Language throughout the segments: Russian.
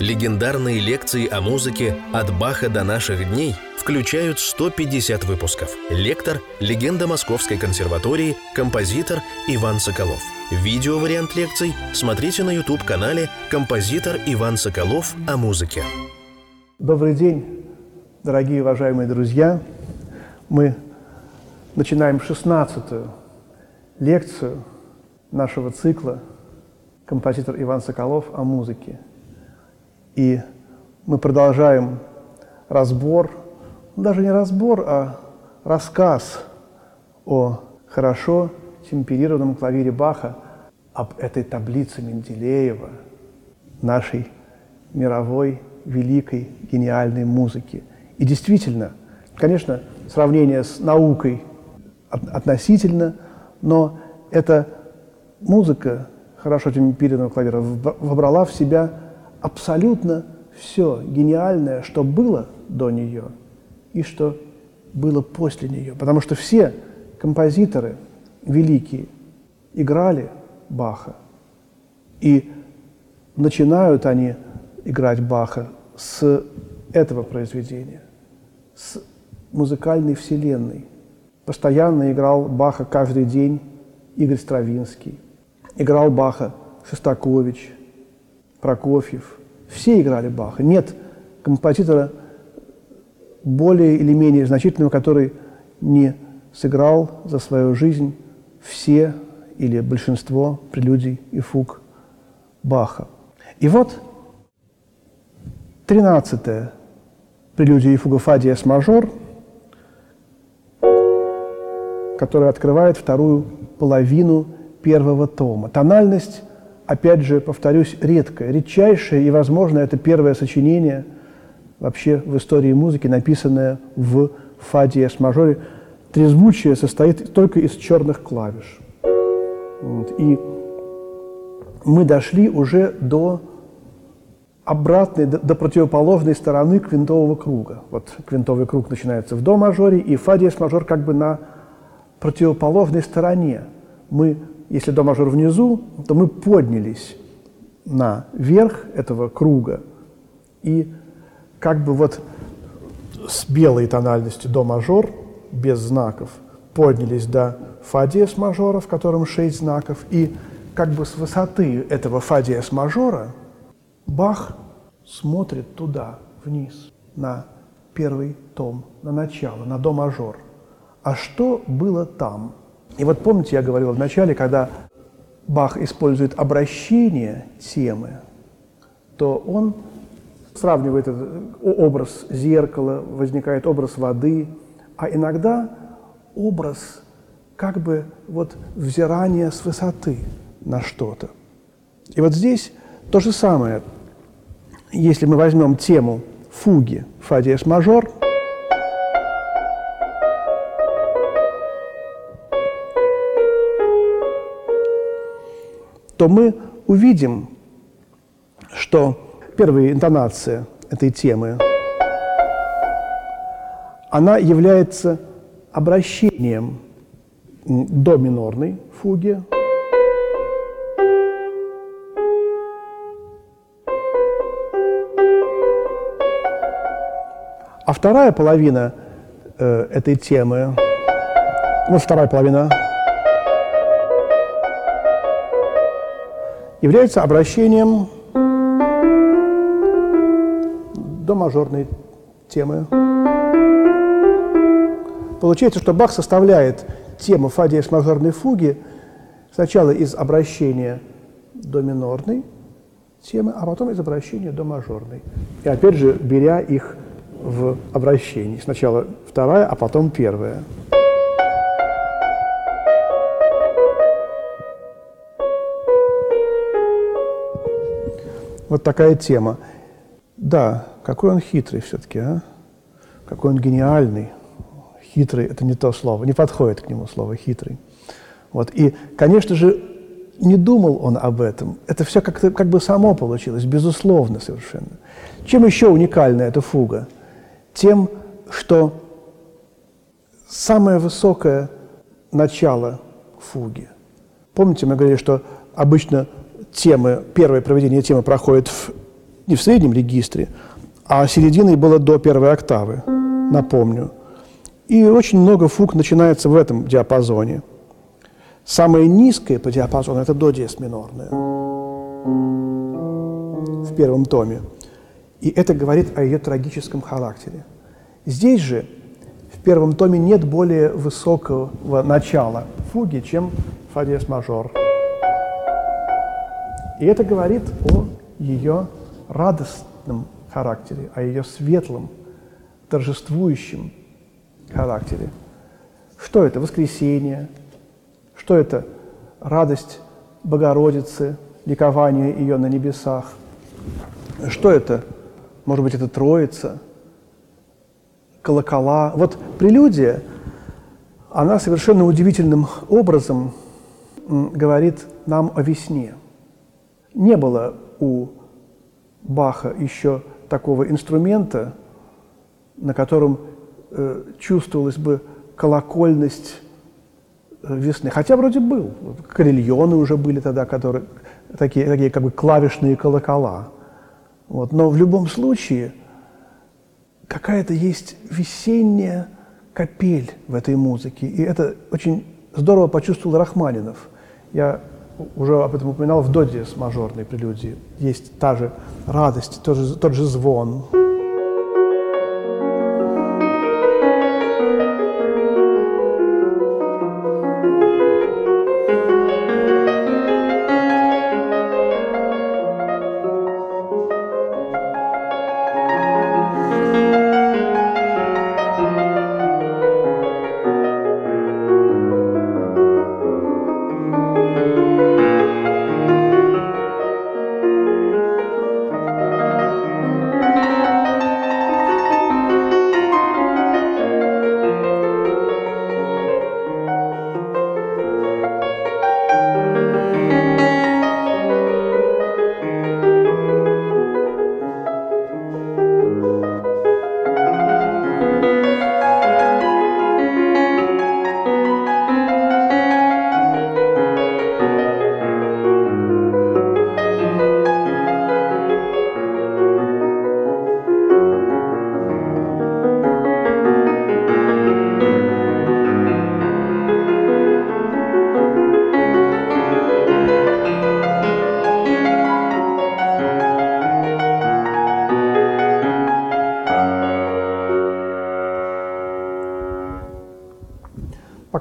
Легендарные лекции о музыке «От Баха до наших дней» включают 150 выпусков. Лектор – легенда Московской консерватории, композитор Иван Соколов. Видео-вариант лекций смотрите на YouTube-канале «Композитор Иван Соколов о музыке». Добрый день, дорогие уважаемые друзья. Мы начинаем 16-ю лекцию нашего цикла «Композитор Иван Соколов о музыке». И мы продолжаем разбор, ну, даже не разбор, а рассказ о хорошо темперированном клавире Баха, об этой таблице Менделеева, нашей мировой великой гениальной музыки. И действительно, конечно, сравнение с наукой относительно, но эта музыка хорошо темперированного клавира вобрала в себя абсолютно все гениальное, что было до нее и что было после нее. Потому что все композиторы великие играли Баха. И начинают они играть Баха с этого произведения, с музыкальной вселенной. Постоянно играл Баха каждый день Игорь Стравинский, играл Баха Шостакович – Прокофьев. Все играли Баха. Нет композитора более или менее значительного, который не сыграл за свою жизнь все или большинство прелюдий и фуг Баха. И вот 13-е прелюдия и фуга фа мажор, которая открывает вторую половину первого тома. Тональность опять же, повторюсь, редкое, редчайшее, и, возможно, это первое сочинение вообще в истории музыки, написанное в фа диез мажоре. Трезвучие состоит только из черных клавиш. Вот. И мы дошли уже до обратной, до, до противоположной стороны квинтового круга. Вот квинтовый круг начинается в до мажоре, и фа диез мажор как бы на противоположной стороне. Мы если до мажор внизу, то мы поднялись на верх этого круга. И как бы вот с белой тональностью до мажор, без знаков, поднялись до фа диез мажора, в котором шесть знаков, и как бы с высоты этого фа диез мажора Бах смотрит туда, вниз, на первый том, на начало, на до мажор. А что было там – и вот помните, я говорил в начале, когда Бах использует обращение темы, то он сравнивает этот образ зеркала, возникает образ воды, а иногда образ как бы вот взирания с высоты на что-то. И вот здесь то же самое. Если мы возьмем тему фуги фа диез мажор – то мы увидим, что первая интонация этой темы, она является обращением до минорной фуги, А вторая половина э, этой темы, вот вторая половина является обращением до мажорной темы. Получается, что Бах составляет тему фа диез мажорной фуги сначала из обращения до минорной темы, а потом из обращения до мажорной. И опять же, беря их в обращении. Сначала вторая, а потом первая. Вот такая тема. Да, какой он хитрый все-таки, а? Какой он гениальный. Хитрый – это не то слово, не подходит к нему слово «хитрый». Вот. И, конечно же, не думал он об этом. Это все как-то как бы само получилось, безусловно совершенно. Чем еще уникальна эта фуга? Тем, что самое высокое начало фуги. Помните, мы говорили, что обычно темы, первое проведение темы проходит в не в среднем регистре, а серединой было до первой октавы, напомню. И очень много фуг начинается в этом диапазоне. Самое низкое по диапазону – это до диез минорная в первом томе. И это говорит о ее трагическом характере. Здесь же в первом томе нет более высокого начала фуги, чем фа диез мажор. И это говорит о ее радостном характере, о ее светлом, торжествующем характере. Что это? Воскресение. Что это? Радость Богородицы, ликование ее на небесах. Что это? Может быть, это Троица, колокола. Вот прелюдия, она совершенно удивительным образом говорит нам о весне. Не было у Баха еще такого инструмента, на котором э, чувствовалась бы колокольность э, весны. Хотя вроде был. Карельоны уже были тогда, которые, такие, такие как бы клавишные колокола. Вот. Но в любом случае какая-то есть весенняя капель в этой музыке. И это очень здорово почувствовал Рахманинов. Я уже об этом упоминал в доде с мажорной прелюдии. Есть та же радость, тот же, тот же звон.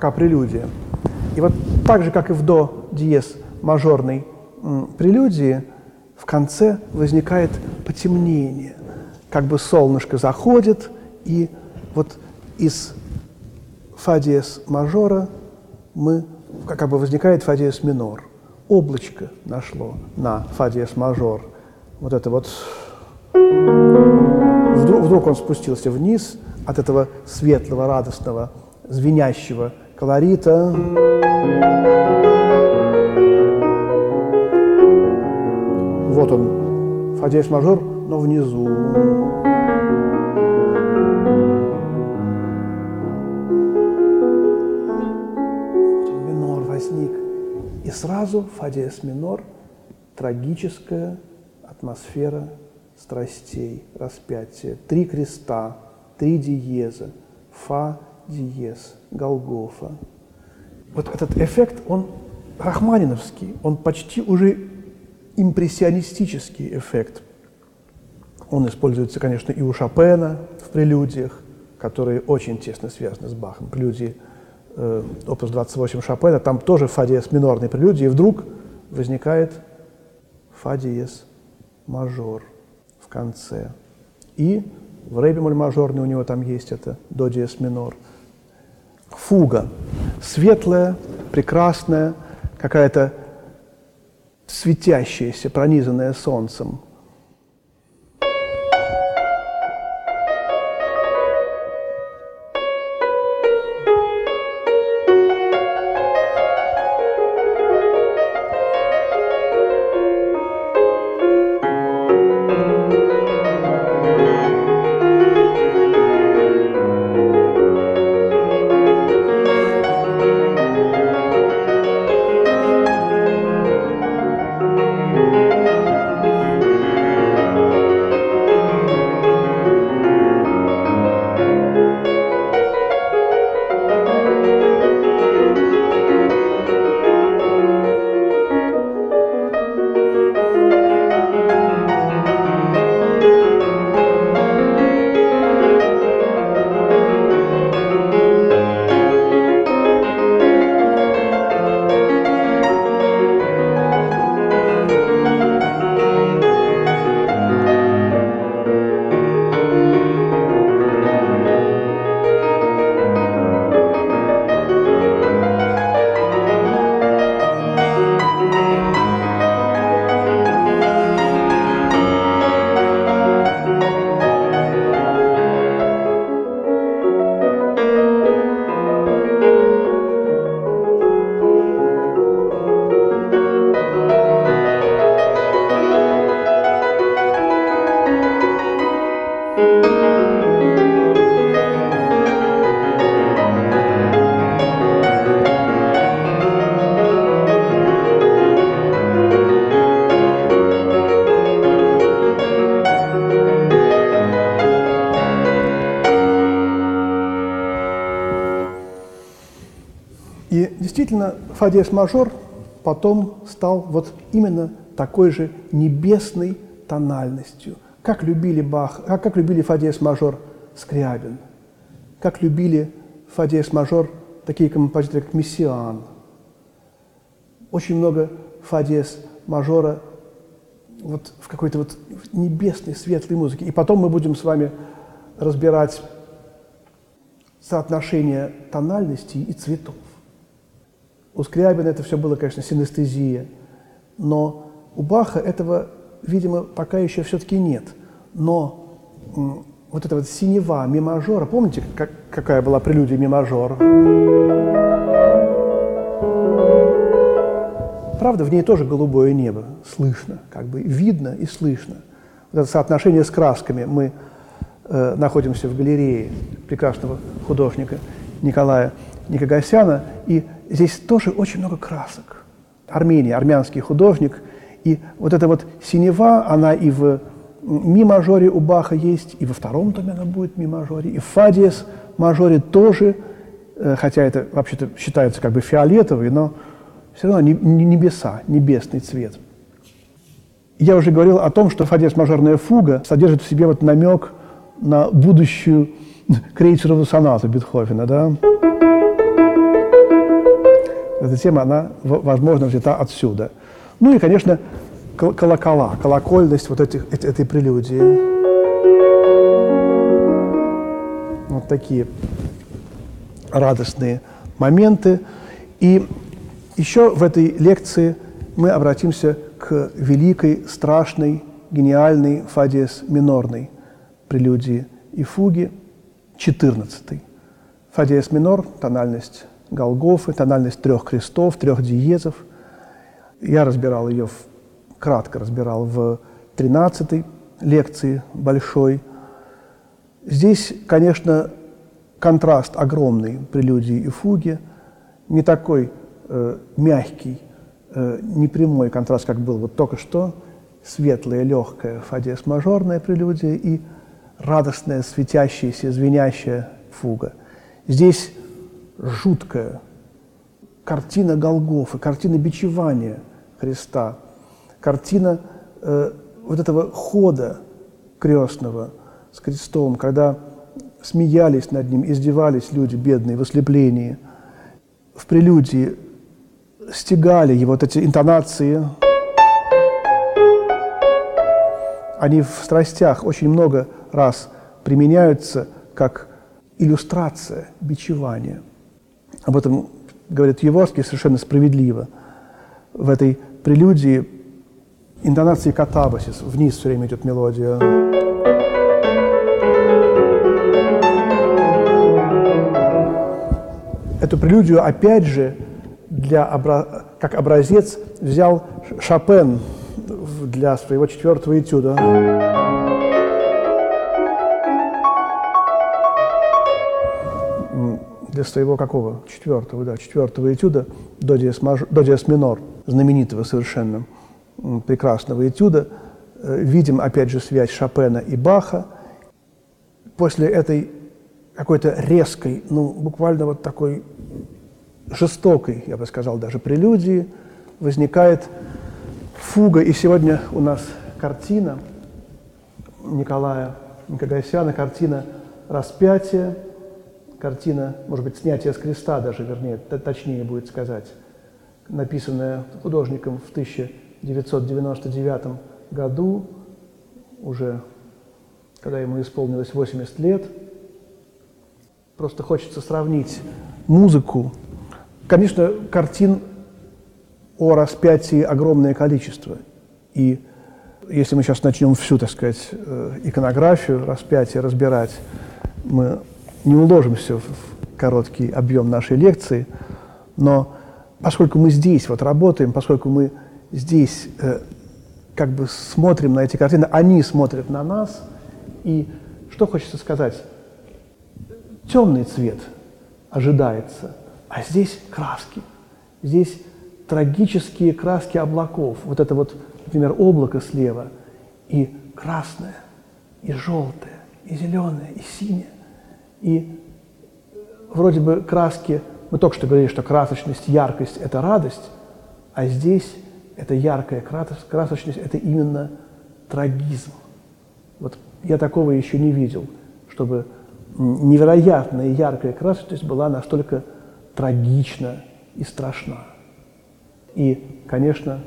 Пока прелюдия. И вот так же, как и в до диез мажорной прелюдии, в конце возникает потемнение. Как бы солнышко заходит, и вот из фа диез мажора мы, как бы возникает фа диез минор. Облачко нашло на фа диез мажор. Вот это вот... Вдруг, вдруг он спустился вниз от этого светлого, радостного, звенящего колорита. Вот он, диез мажор, но внизу. Минор возник. И сразу фа диез минор, трагическая атмосфера страстей, распятия. Три креста, три диеза, фа, диез, Голгофа. Вот этот эффект, он рахманиновский, он почти уже импрессионистический эффект. Он используется, конечно, и у Шопена в прелюдиях, которые очень тесно связаны с Бахом. Прелюдии э, опус 28 Шопена, там тоже фа диез минорной прелюдии, и вдруг возникает фа диез мажор в конце. И в ре бемоль мажорный у него там есть это до диез минор – фуга. Светлая, прекрасная, какая-то светящаяся, пронизанная солнцем. Фа диез мажор потом стал вот именно такой же небесной тональностью. Как любили Бах, а как любили фа диез мажор Скрябин, как любили фа диез мажор такие композиторы, как Мессиан. Очень много фа диез мажора вот в какой-то вот небесной, светлой музыке. И потом мы будем с вами разбирать соотношение тональностей и цветов. У Скрябина это все было, конечно, синестезия, но у Баха этого, видимо, пока еще все-таки нет. Но вот эта вот синева ми мажора, помните, как, какая была прелюдия ми мажор? Правда, в ней тоже голубое небо, слышно, как бы видно и слышно. Вот это соотношение с красками. Мы э, находимся в галерее прекрасного художника Николая Никогасяна, и здесь тоже очень много красок. Армения, армянский художник, и вот эта вот синева, она и в ми-мажоре у Баха есть, и во втором томе она будет ми-мажоре, и в фа-диез мажоре тоже, э, хотя это вообще-то считается как бы фиолетовый, но все равно небеса, небесный цвет. Я уже говорил о том, что фа-диез мажорная фуга содержит в себе вот намек на будущую крейцерову сонату Бетховена, да? Эта тема, она, возможно, взята отсюда. Ну и, конечно, колокола, колокольность вот этих, этой прелюдии. Вот такие радостные моменты. И еще в этой лекции мы обратимся к великой, страшной, гениальной фадиес минорной прелюдии и фуги, 14 Фадиес минор, тональность Голгофы, тональность трех крестов, трех диезов. Я разбирал ее, кратко разбирал в 13 лекции большой. Здесь, конечно, контраст огромный прелюдии и фуги, не такой э, мягкий, э, непрямой контраст, как был вот только что, светлая, легкая фа диез мажорная прелюдия и радостная, светящаяся, звенящая фуга. Здесь жуткая картина Голгофы, картина бичевания Христа, картина э, вот этого хода крестного с крестом, когда смеялись над ним, издевались люди бедные в ослеплении. В прелюдии стегали его вот эти интонации. Они в страстях очень много раз применяются как иллюстрация бичевания. Об этом говорит Еворский совершенно справедливо. В этой прелюдии интонации катабасис, вниз все время идет мелодия. Эту прелюдию, опять же, для обра... как образец взял Шопен для своего четвертого этюда. Для своего какого? Четвертого, да, четвертого этюда до диез, маж... до диез минор, знаменитого совершенно, прекрасного этюда. Э, видим, опять же, связь Шопена и Баха. После этой какой-то резкой, ну, буквально вот такой жестокой, я бы сказал, даже прелюдии, возникает фуга. И сегодня у нас картина Николая Никогасяна, картина «Распятие», картина, может быть, снятие с креста даже, вернее, точнее будет сказать, написанная художником в 1999 году, уже когда ему исполнилось 80 лет. Просто хочется сравнить музыку. Конечно, картин о распятии огромное количество. И если мы сейчас начнем всю, так сказать, э, иконографию распятия разбирать, мы не уложимся в короткий объем нашей лекции, но поскольку мы здесь вот работаем, поскольку мы здесь э, как бы смотрим на эти картины, они смотрят на нас, и что хочется сказать? Темный цвет ожидается, а здесь краски, здесь трагические краски облаков. Вот это вот, например, облако слева, и красное, и желтое, и зеленое, и синее. И вроде бы краски мы только что говорили, что красочность, яркость – это радость, а здесь эта яркая красочность – это именно трагизм. Вот я такого еще не видел, чтобы невероятная яркая красочность была настолько трагична и страшна. И, конечно,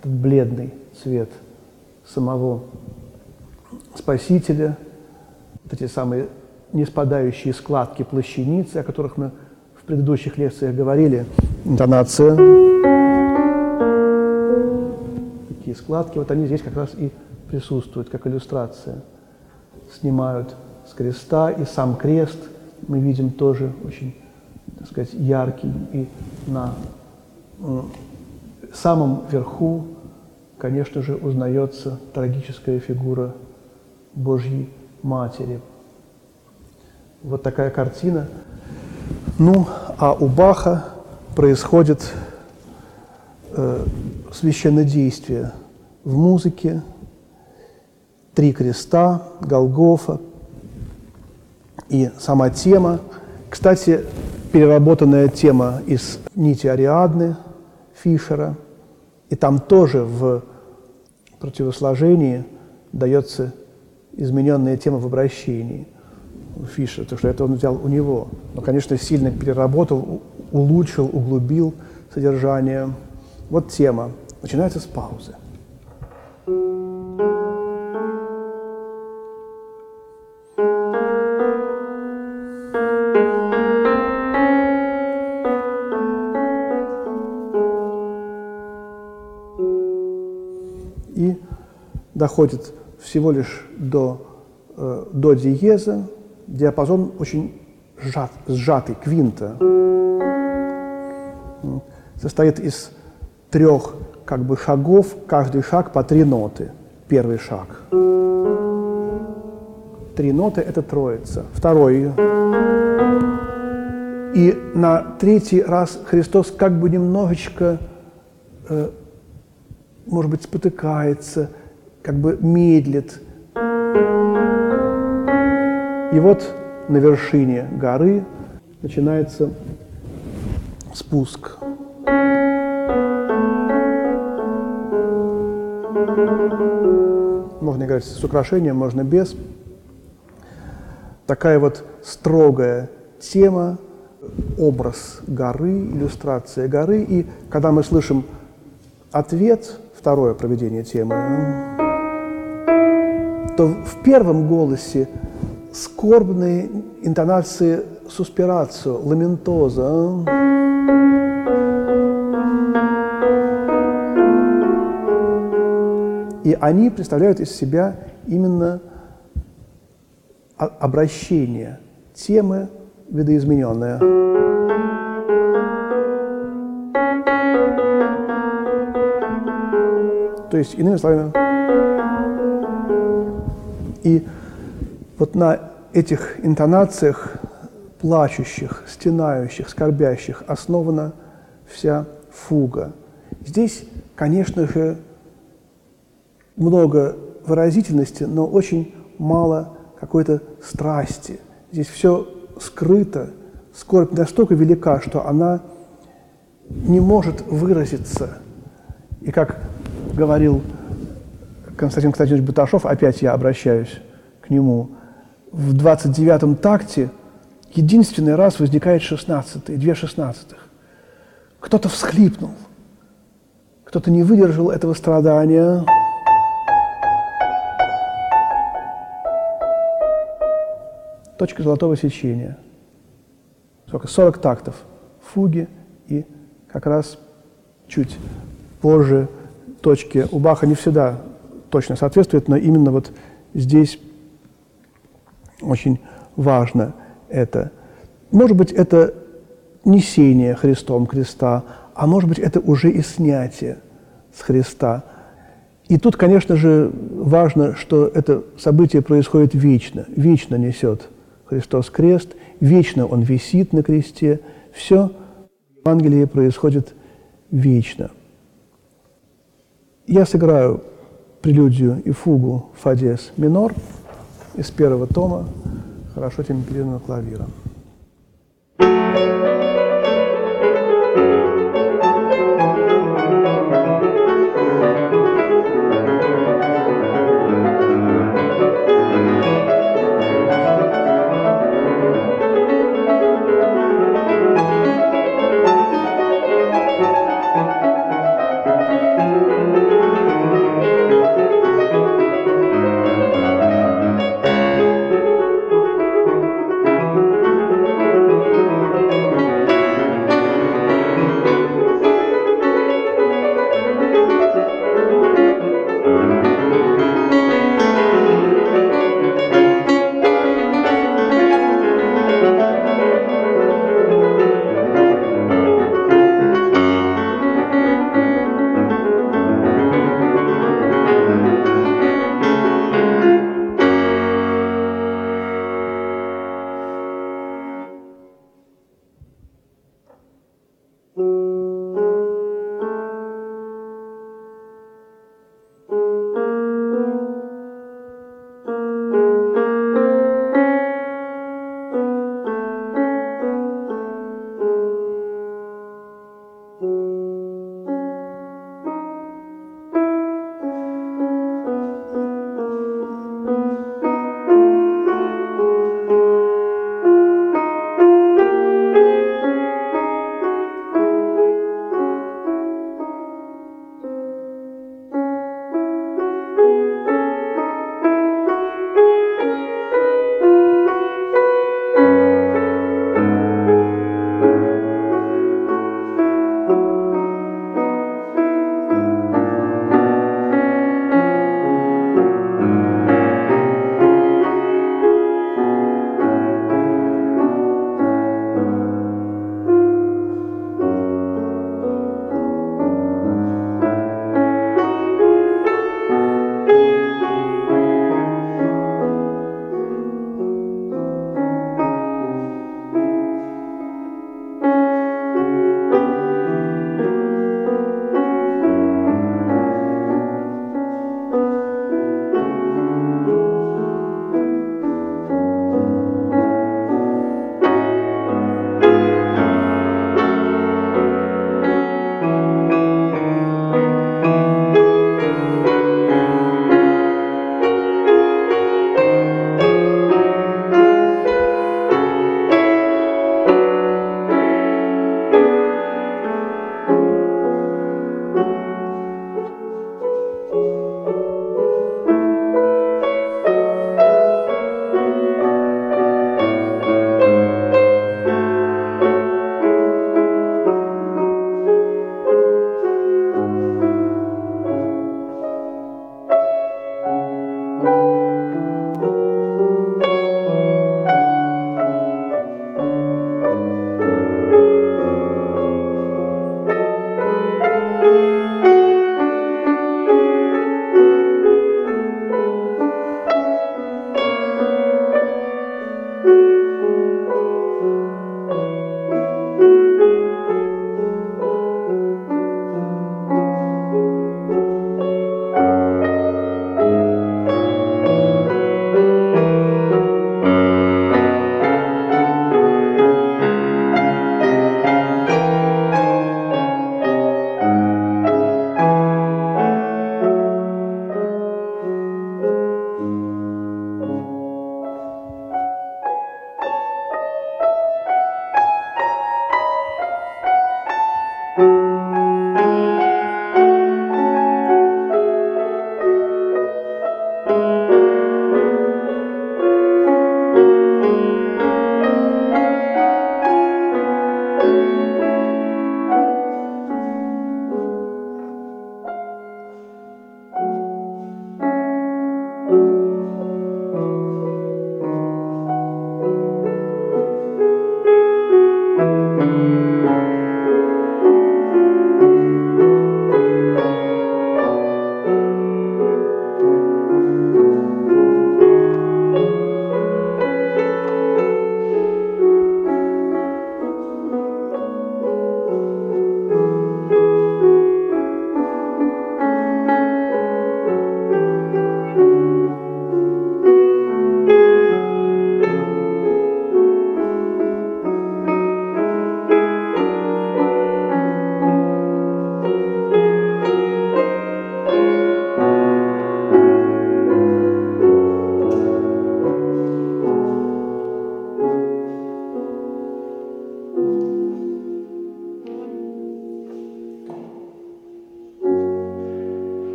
этот бледный цвет самого Спасителя, вот эти самые не спадающие складки плащаницы, о которых мы в предыдущих лекциях говорили, интонация, такие складки, вот они здесь как раз и присутствуют, как иллюстрация. Снимают с креста, и сам крест мы видим тоже очень, так сказать, яркий. И на самом верху, конечно же, узнается трагическая фигура Божьей Матери. Вот такая картина. Ну, а у Баха происходит э, священнодействие в музыке, три креста, Голгофа и сама тема. Кстати, переработанная тема из «Нити Ариадны» Фишера, и там тоже в противосложении дается измененная тема в обращении Фишера, потому что это он взял у него. Но, конечно, сильно переработал, улучшил, углубил содержание. Вот тема. Начинается с паузы. Доходит всего лишь до, э, до диеза, диапазон очень сжат, сжатый, квинта. Состоит из трех как бы шагов, каждый шаг по три ноты. Первый шаг. Три ноты – это троица. Второй. И на третий раз Христос как бы немножечко, э, может быть, спотыкается, как бы медлит. И вот на вершине горы начинается спуск. Можно играть с украшением, можно без. Такая вот строгая тема, образ горы, иллюстрация горы. И когда мы слышим ответ, второе проведение темы, то в первом голосе скорбные интонации суспирацию, ламентоза. И они представляют из себя именно обращение темы видоизмененное. То есть, иными словами, и вот на этих интонациях плачущих, стенающих, скорбящих основана вся фуга. Здесь, конечно же, много выразительности, но очень мало какой-то страсти. Здесь все скрыто, скорбь настолько велика, что она не может выразиться. И как говорил Константин Константинович Баташов, опять я обращаюсь к нему, в 29-м такте единственный раз возникает 16-й, две шестнадцатых. Кто-то всхлипнул, кто-то не выдержал этого страдания, точка золотого сечения. Сколько? 40 тактов фуги и как раз чуть позже точки у Баха не всегда точно соответствует, но именно вот здесь очень важно это. Может быть, это несение Христом креста, а может быть, это уже и снятие с Христа. И тут, конечно же, важно, что это событие происходит вечно, вечно несет Христос крест, вечно Он висит на кресте. Все в Евангелии происходит вечно. Я сыграю прелюдию и фугу фа диез минор из первого тома хорошо темперированного клавира. thank you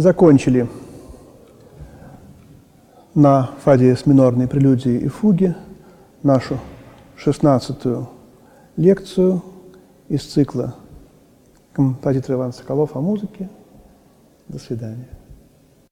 закончили на фаде с минорной прелюдии и фуги нашу шестнадцатую лекцию из цикла композитора Иван Соколов о музыке. До свидания.